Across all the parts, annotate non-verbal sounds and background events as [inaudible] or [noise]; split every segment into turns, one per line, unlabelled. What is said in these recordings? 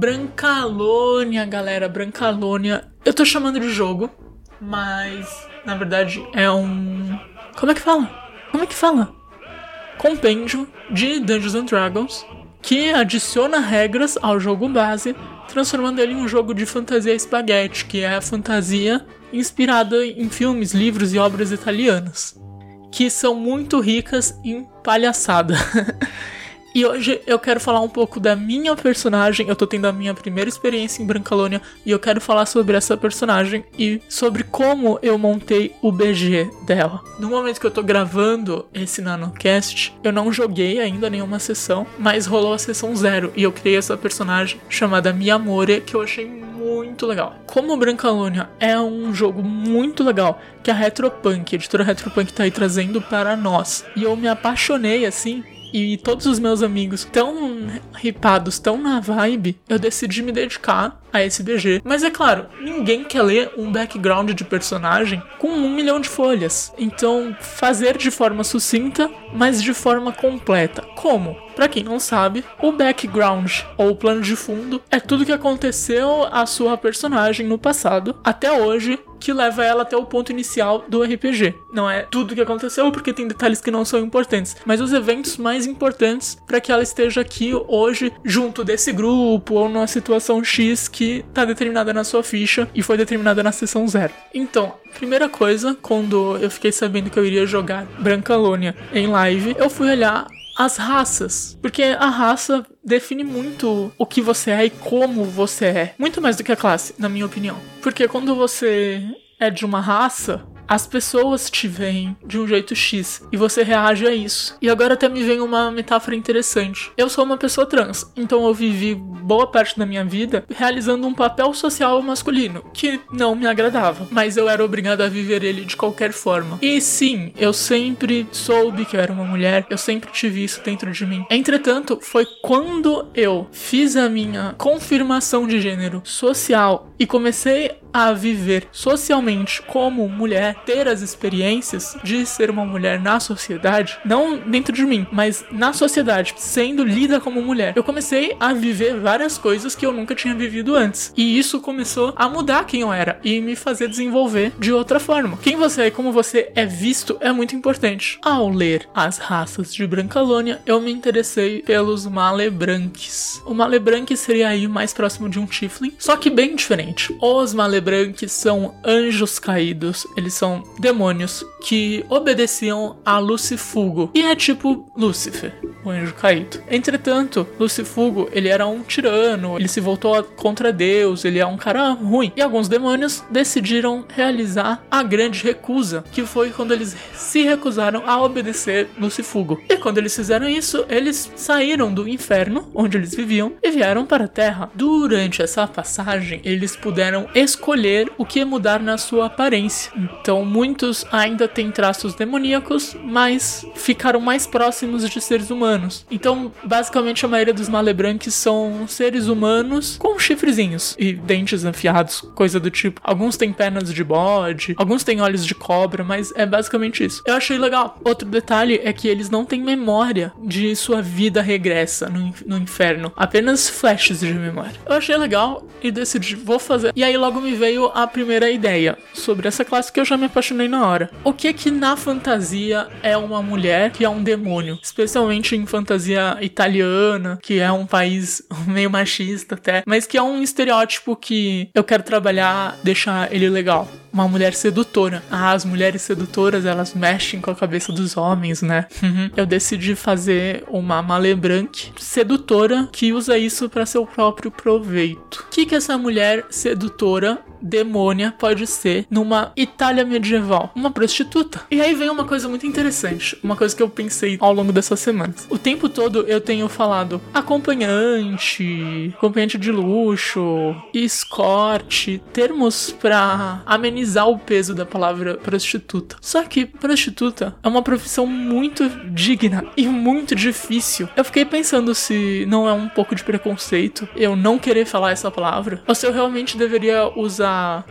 Brancalônia, galera, Brancalônia. Eu tô chamando de jogo, mas na verdade é um. Como é que fala? Como é que fala? Compêndio de Dungeons and Dragons que adiciona regras ao jogo base, transformando ele em um jogo de fantasia espaguete, que é a fantasia inspirada em filmes, livros e obras italianas, que são muito ricas em palhaçada. [laughs] E hoje eu quero falar um pouco da minha personagem. Eu tô tendo a minha primeira experiência em Brancalônia e eu quero falar sobre essa personagem e sobre como eu montei o BG dela. No momento que eu tô gravando esse NanoCast, eu não joguei ainda nenhuma sessão, mas rolou a sessão zero e eu criei essa personagem chamada Miyamore que eu achei muito legal. Como Brancalônia é um jogo muito legal que a Retropunk, a editora Retropunk tá aí trazendo para nós. E eu me apaixonei assim e todos os meus amigos tão ripados, tão na vibe, eu decidi me dedicar a esse BG. Mas é claro, ninguém quer ler um background de personagem com um milhão de folhas. Então, fazer de forma sucinta, mas de forma completa. Como? Para quem não sabe, o background ou o plano de fundo é tudo que aconteceu à sua personagem no passado até hoje que leva ela até o ponto inicial do RPG. Não é tudo que aconteceu, porque tem detalhes que não são importantes, mas os eventos mais importantes para que ela esteja aqui hoje junto desse grupo ou numa situação X que tá determinada na sua ficha e foi determinada na sessão zero. Então, primeira coisa, quando eu fiquei sabendo que eu iria jogar Brancalônia em live, eu fui olhar as raças. Porque a raça define muito o que você é e como você é. Muito mais do que a classe, na minha opinião. Porque quando você é de uma raça, as pessoas te veem de um jeito X e você reage a isso. E agora até me vem uma metáfora interessante. Eu sou uma pessoa trans, então eu vivi boa parte da minha vida realizando um papel social masculino que não me agradava, mas eu era obrigada a viver ele de qualquer forma. E sim, eu sempre soube que eu era uma mulher, eu sempre tive isso dentro de mim. Entretanto, foi quando eu fiz a minha confirmação de gênero social e comecei a viver socialmente como mulher, ter as experiências de ser uma mulher na sociedade, não dentro de mim, mas na sociedade, sendo lida como mulher, eu comecei a viver várias coisas que eu nunca tinha vivido antes. E isso começou a mudar quem eu era e me fazer desenvolver de outra forma. Quem você é e como você é visto é muito importante. Ao ler as raças de Brancalônia, eu me interessei pelos Malebranques. O Malebranque seria aí mais próximo de um Tiflin, só que bem diferente. Os Malebranques Lebranc são anjos caídos, eles são demônios que obedeciam a Lucifugo. E é tipo Lúcifer, o anjo caído. Entretanto, Lucifugo, ele era um tirano, ele se voltou contra Deus, ele é um cara ruim. E alguns demônios decidiram realizar a grande recusa, que foi quando eles se recusaram a obedecer Lucifugo. E quando eles fizeram isso, eles saíram do inferno, onde eles viviam, e vieram para a Terra. Durante essa passagem, eles puderam escolher escolher o que mudar na sua aparência. Então, muitos ainda têm traços demoníacos, mas ficaram mais próximos de seres humanos. Então, basicamente, a maioria dos malebranques são seres humanos com chifrezinhos e dentes afiados, coisa do tipo. Alguns têm pernas de bode, alguns têm olhos de cobra, mas é basicamente isso. Eu achei legal. Outro detalhe é que eles não têm memória de sua vida regressa no, no inferno, apenas flashes de memória. Eu achei legal e decidi, vou fazer. E aí logo me veio a primeira ideia sobre essa classe que eu já me apaixonei na hora. O que que na fantasia é uma mulher que é um demônio? Especialmente em fantasia italiana, que é um país [laughs] meio machista até, mas que é um estereótipo que eu quero trabalhar, deixar ele legal uma mulher sedutora. Ah, as mulheres sedutoras, elas mexem com a cabeça dos homens, né? [laughs] Eu decidi fazer uma Malebranque sedutora que usa isso para seu próprio proveito. O que que essa mulher sedutora demônia pode ser numa Itália medieval? Uma prostituta. E aí vem uma coisa muito interessante, uma coisa que eu pensei ao longo dessas semanas. O tempo todo eu tenho falado acompanhante, acompanhante de luxo, escorte, termos para amenizar o peso da palavra prostituta. Só que prostituta é uma profissão muito digna e muito difícil. Eu fiquei pensando se não é um pouco de preconceito eu não querer falar essa palavra, ou se eu realmente deveria usar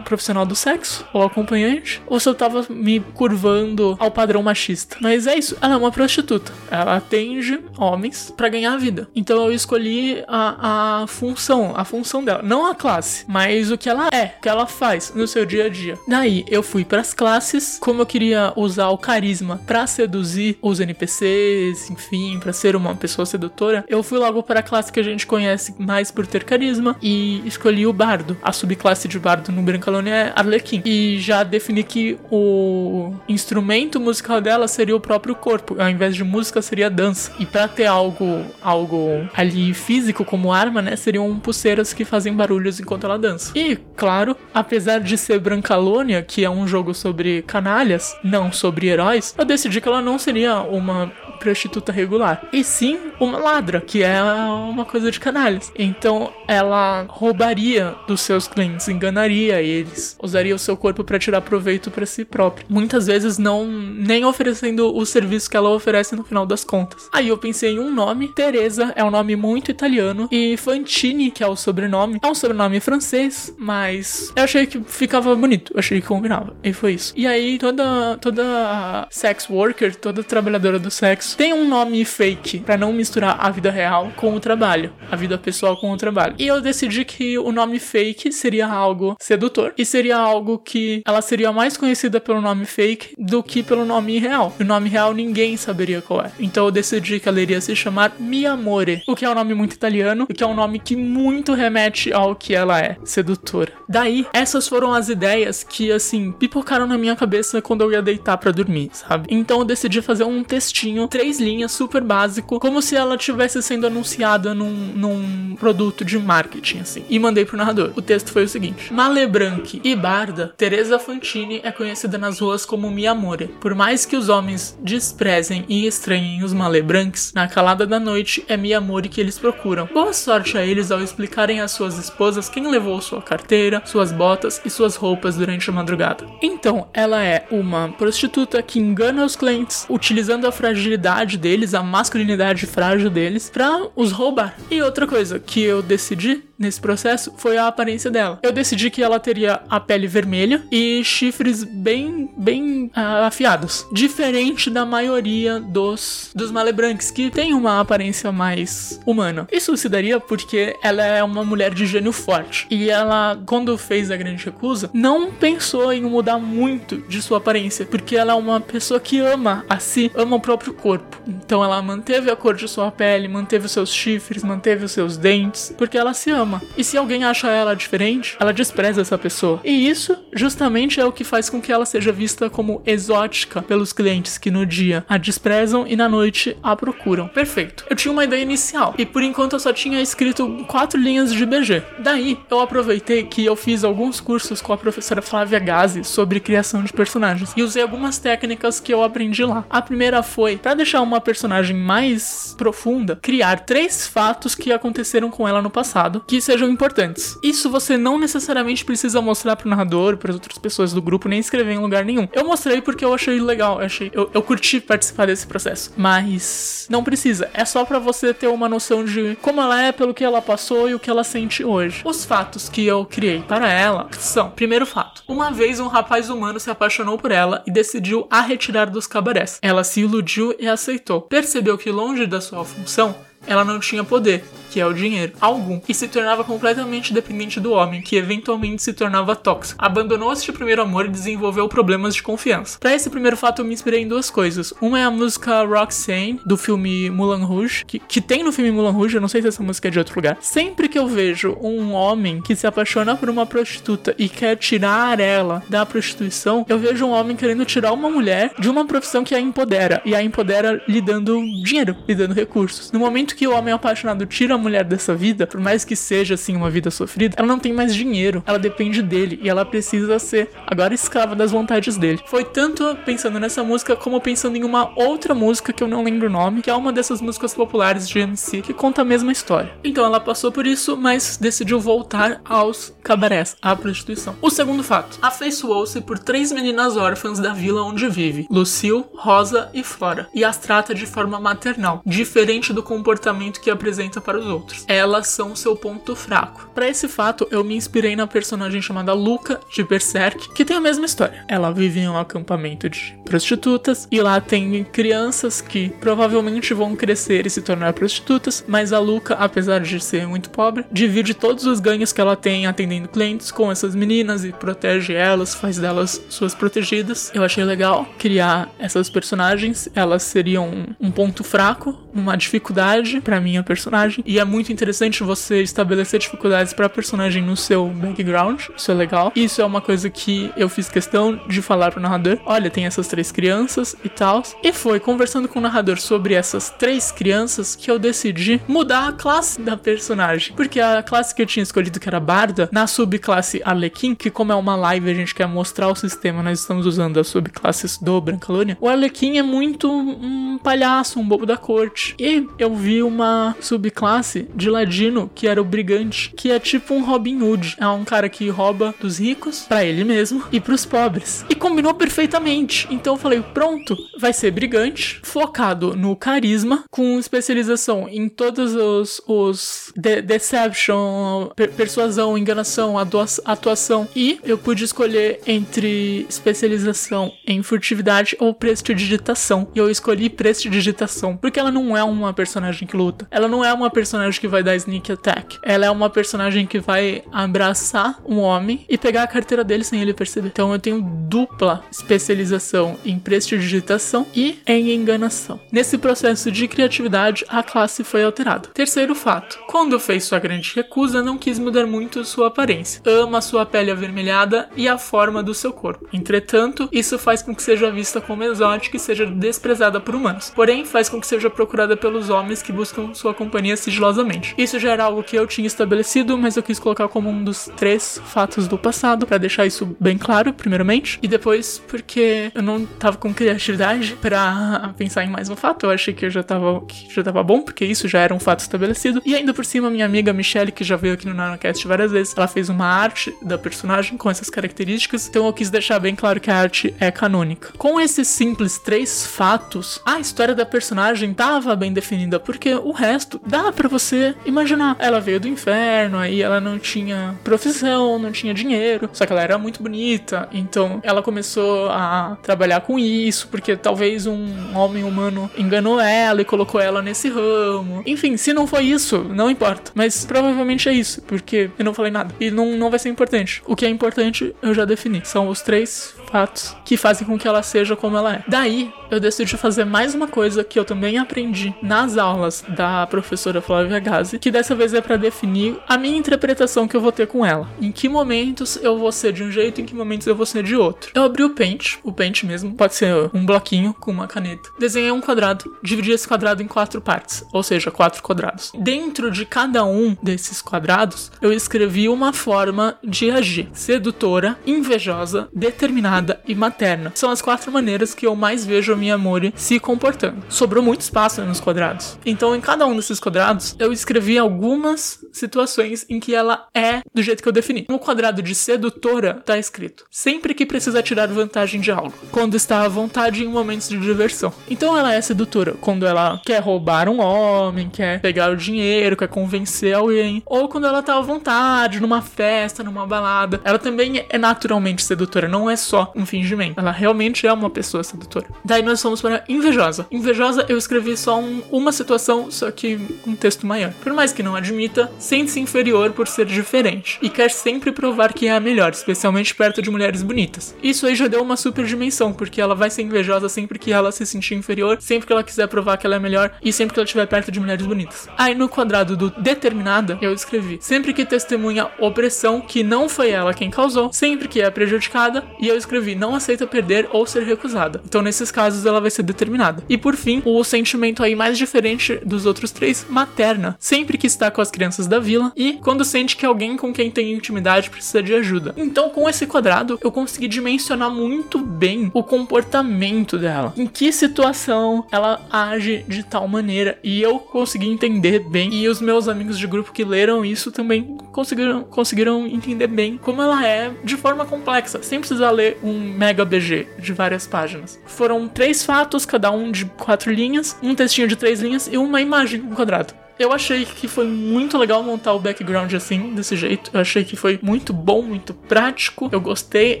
profissional do sexo, ou acompanhante, ou se eu tava me curvando ao padrão machista. Mas é isso, ela é uma prostituta. Ela atende homens para ganhar a vida. Então eu escolhi a, a função, a função dela, não a classe, mas o que ela é, o que ela faz no seu dia a dia. Daí eu fui para as classes, como eu queria usar o carisma para seduzir os NPCs, enfim, para ser uma pessoa sedutora, eu fui logo para a classe que a gente conhece mais por ter carisma e escolhi o bardo. A subclasse de bardo no Brancalone é Arlequim. E já defini que o instrumento musical dela seria o próprio corpo, ao invés de música seria dança. E para ter algo algo ali físico como arma, né, seriam pulseiras que fazem barulhos enquanto ela dança. E, claro, apesar de ser Brancalônia, que é um jogo sobre canalhas, não sobre heróis, eu decidi que ela não seria uma prostituta regular, e sim uma ladra, que é uma coisa de canalhas. Então ela roubaria dos seus clientes, enganaria eles, usaria o seu corpo para tirar proveito para si própria. Muitas vezes não nem oferecendo o serviço que ela oferece no final das contas. Aí eu pensei em um nome, Teresa é um nome muito italiano e Fantini, que é o sobrenome, é um sobrenome francês, mas eu achei que ficava bonito, eu achei que combinava. E foi isso. E aí toda toda sex worker, toda trabalhadora do sexo tem um nome fake para não misturar a vida real com o trabalho, a vida pessoal com o trabalho. E eu decidi que o nome fake seria algo sedutor e seria algo que ela seria mais conhecida pelo nome fake do que pelo nome real. O nome real ninguém saberia qual é. Então eu decidi que ela iria se chamar Mi Amore, o que é um nome muito italiano, o que é um nome que muito remete ao que ela é, sedutora. Daí, essas foram as ideias que assim pipocaram na minha cabeça quando eu ia deitar para dormir, sabe? Então eu decidi fazer um textinho três linhas, super básico, como se ela estivesse sendo anunciada num, num produto de marketing, assim. E mandei pro narrador. O texto foi o seguinte: Malebranche e Barda, Teresa Fantini é conhecida nas ruas como Mi Amore. Por mais que os homens desprezem e estranhem os Malebranques, na calada da noite é Mi Amore que eles procuram. Boa sorte a eles ao explicarem às suas esposas quem levou sua carteira, suas botas e suas roupas durante a madrugada. Então, ela é uma prostituta que engana os clientes, utilizando a fragilidade deles, a masculinidade frágil deles, para os roubar. E outra coisa que eu decidi nesse processo foi a aparência dela. Eu decidi que ela teria a pele vermelha e chifres bem, bem uh, afiados, diferente da maioria dos dos malebranques que tem uma aparência mais humana. Isso se daria porque ela é uma mulher de gênio forte e ela, quando fez a grande recusa, não pensou em mudar muito de sua aparência, porque ela é uma pessoa que ama a si, ama o próprio corpo. Então ela manteve a cor de sua pele, manteve os seus chifres, manteve os seus dentes, porque ela se ama ama. E se alguém acha ela diferente, ela despreza essa pessoa. E isso justamente é o que faz com que ela seja vista como exótica pelos clientes que no dia a desprezam e na noite a procuram. Perfeito. Eu tinha uma ideia inicial e por enquanto eu só tinha escrito quatro linhas de BG. Daí eu aproveitei que eu fiz alguns cursos com a professora Flávia Gazi sobre criação de personagens e usei algumas técnicas que eu aprendi lá. A primeira foi para deixar uma personagem mais profunda, criar três fatos que aconteceram com ela no passado que sejam importantes. Isso você não necessariamente precisa mostrar pro narrador, para as outras pessoas do grupo, nem escrever em lugar nenhum. Eu mostrei porque eu achei legal, eu achei, eu, eu curti participar desse processo. Mas não precisa, é só para você ter uma noção de como ela é, pelo que ela passou e o que ela sente hoje. Os fatos que eu criei para ela são: primeiro fato, uma vez um rapaz humano se apaixonou por ela e decidiu a retirar dos cabarés. Ela se iludiu e aceitou. Percebeu que longe da sua função, ela não tinha poder, que é o dinheiro, algum, e se tornava completamente dependente do homem, que eventualmente se tornava tóxico. Abandonou este primeiro amor e desenvolveu problemas de confiança. Para esse primeiro fato, eu me inspirei em duas coisas. Uma é a música Roxane, do filme Moulin Rouge, que, que tem no filme Moulin Rouge, eu não sei se essa música é de outro lugar. Sempre que eu vejo um homem que se apaixona por uma prostituta e quer tirar ela da prostituição, eu vejo um homem querendo tirar uma mulher de uma profissão que a empodera, e a empodera lhe dando dinheiro, lhe dando recursos. No momento momento que o homem apaixonado tira a mulher dessa vida, por mais que seja assim uma vida sofrida, ela não tem mais dinheiro, ela depende dele e ela precisa ser agora escrava das vontades dele. Foi tanto pensando nessa música como pensando em uma outra música que eu não lembro o nome, que é uma dessas músicas populares de MC que conta a mesma história. Então ela passou por isso, mas decidiu voltar aos cabarés, à prostituição. O segundo fato: afeiçoou-se por três meninas órfãs da vila onde vive, Lucille, Rosa e Flora, e as trata de forma maternal, diferente do comportamento que apresenta para os outros. Elas são seu ponto fraco. Para esse fato, eu me inspirei na personagem chamada Luca de Berserk, que tem a mesma história. Ela vive em um acampamento de prostitutas e lá tem crianças que provavelmente vão crescer e se tornar prostitutas, mas a Luca, apesar de ser muito pobre, divide todos os ganhos que ela tem atendendo clientes com essas meninas e protege elas, faz delas suas protegidas. Eu achei legal criar essas personagens, elas seriam um ponto fraco, uma dificuldade para minha personagem, e é muito interessante você estabelecer dificuldades para personagem no seu background, isso é legal. Isso é uma coisa que eu fiz questão de falar pro narrador. Olha, tem essas três crianças e tal. E foi conversando com o narrador sobre essas três crianças que eu decidi mudar a classe da personagem, porque a classe que eu tinha escolhido que era Barda, na subclasse Arlequim, que como é uma live a gente quer mostrar o sistema, nós estamos usando as subclasses do Brancalônia. O Arlequim é muito um palhaço, um bobo da corte. E eu vi uma subclasse de Ladino que era o Brigante, que é tipo um Robin Hood. É um cara que rouba dos ricos para ele mesmo e pros pobres. E combinou perfeitamente. Então eu falei, pronto, vai ser Brigante, focado no carisma, com especialização em todos os, os de deception, per persuasão, enganação, atuação. E eu pude escolher entre especialização em furtividade ou prestidigitação. E eu escolhi prestidigitação, porque ela não é uma personagem que luta. Ela não é uma personagem que vai dar sneak attack. Ela é uma personagem que vai abraçar um homem e pegar a carteira dele sem ele perceber. Então eu tenho dupla especialização em prestidigitação e em enganação. Nesse processo de criatividade, a classe foi alterada. Terceiro fato: quando fez sua grande recusa, não quis mudar muito sua aparência. Ama sua pele avermelhada e a forma do seu corpo. Entretanto, isso faz com que seja vista como exótica e seja desprezada por humanos. Porém, faz com que seja procurada pelos homens que buscam sua companhia sigilosamente. Isso já era algo que eu tinha estabelecido, mas eu quis colocar como um dos três fatos do passado para deixar isso bem claro, primeiramente, e depois porque eu não tava com criatividade para pensar em mais um fato. Eu achei que eu já tava que já tava bom, porque isso já era um fato estabelecido. E ainda por cima, minha amiga Michelle, que já veio aqui no NanoCast várias vezes, ela fez uma arte da personagem com essas características. Então eu quis deixar bem claro que a arte é canônica. Com esses simples três fatos, a história da personagem tava bem definida, porque o resto dá para você imaginar. Ela veio do inferno, aí ela não tinha profissão, não tinha dinheiro, só que ela era muito bonita, então ela começou a trabalhar com isso, porque talvez um homem humano enganou ela e colocou ela nesse ramo. Enfim, se não foi isso, não importa. Mas provavelmente é isso, porque eu não falei nada. E não, não vai ser importante. O que é importante eu já defini. São os três fatos que fazem com que ela seja como ela é. Daí, eu decidi fazer mais uma coisa que eu também aprendi nas aulas da professora Flávia Gazi, que dessa vez é para definir a minha interpretação que eu vou ter com ela. Em que momentos eu vou ser de um jeito, em que momentos eu vou ser de outro. Eu abri o Paint, o Paint mesmo, pode ser um bloquinho com uma caneta. Desenhei um quadrado, dividi esse quadrado em quatro partes, ou seja, quatro quadrados. Dentro de cada um desses quadrados, eu escrevi uma forma de agir: sedutora, invejosa, determinada e materna. São as quatro maneiras que eu mais vejo a minha Mori se comportando. Sobrou muito espaço nos quadrados. Então, em cada um desses quadrados, eu escrevi algumas situações em que ela é do jeito que eu defini. No quadrado de sedutora, tá escrito: sempre que precisa tirar vantagem de algo, quando está à vontade em momentos de diversão. Então, ela é sedutora quando ela quer roubar um homem, quer pegar o dinheiro, quer convencer alguém, ou quando ela tá à vontade numa festa, numa balada. Ela também é naturalmente sedutora, não é só um fingimento. Ela realmente é uma pessoa sedutora. Daí nós fomos para invejosa. Invejosa eu escrevi só um, uma situação, só que um texto maior. Por mais que não admita, sente-se inferior por ser diferente e quer sempre provar que é a melhor, especialmente perto de mulheres bonitas. Isso aí já deu uma super dimensão, porque ela vai ser invejosa sempre que ela se sentir inferior, sempre que ela quiser provar que ela é melhor e sempre que ela estiver perto de mulheres bonitas. Aí no quadrado do determinada, eu escrevi sempre que testemunha opressão que não foi ela quem causou, sempre que é prejudicada, e eu escrevi não aceita perder ou ser recusada. Então nesses casos ela vai ser determinada. E por fim, o sentimento aí mais diferente dos outros três, materna, sempre que está com as crianças da vila e quando sente que alguém com quem tem intimidade precisa de ajuda. Então com esse quadrado eu consegui dimensionar muito bem o comportamento dela. Em que situação ela age de tal maneira e eu consegui entender bem e os meus amigos de grupo que leram isso também conseguiram, conseguiram entender bem como ela é de forma complexa, sem precisar ler um mega BG de várias páginas. Foram três fatos, cada um de quatro linhas, um textinho de três linhas e uma imagem, um quadrado. Eu achei que foi muito legal montar o background assim, desse jeito. Eu achei que foi muito bom, muito prático. Eu gostei.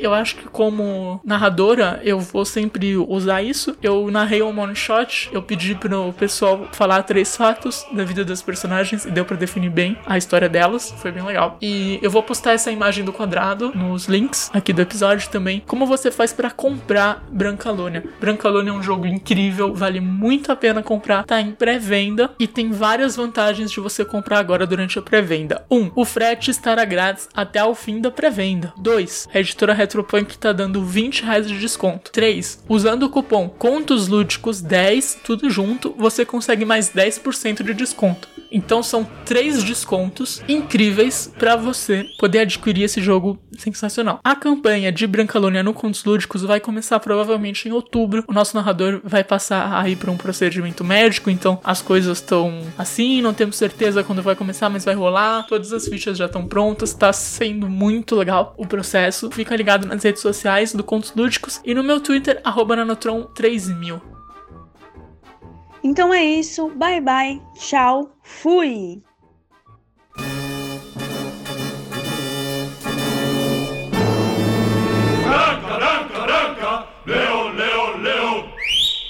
Eu acho que como narradora, eu vou sempre usar isso. Eu narrei um one shot, eu pedi pro pessoal falar três fatos da vida das personagens e deu para definir bem a história delas. Foi bem legal. E eu vou postar essa imagem do quadrado nos links aqui do episódio também. Como você faz para comprar Brancalônia? Brancalônia é um jogo incrível, vale muito a pena comprar. Tá em pré-venda e tem várias vantagens de você comprar agora durante a pré-venda. 1. Um, o frete estará grátis até o fim da pré-venda. 2. A editora Retropunk está dando 20 reais de desconto. 3. Usando o cupom Contos Lúdicos 10, tudo junto, você consegue mais 10% de desconto. Então são três descontos incríveis para você poder adquirir esse jogo sensacional. A campanha de Brancalônia no Contos Lúdicos vai começar provavelmente em outubro. O nosso narrador vai passar aí por um procedimento médico, então as coisas estão assim, não temos certeza quando vai começar, mas vai rolar. Todas as fichas já estão prontas, tá sendo muito legal o processo. Fica ligado nas redes sociais do Contos Lúdicos e no meu Twitter, nanotron3000.
Então é isso, bye bye, tchau, fui!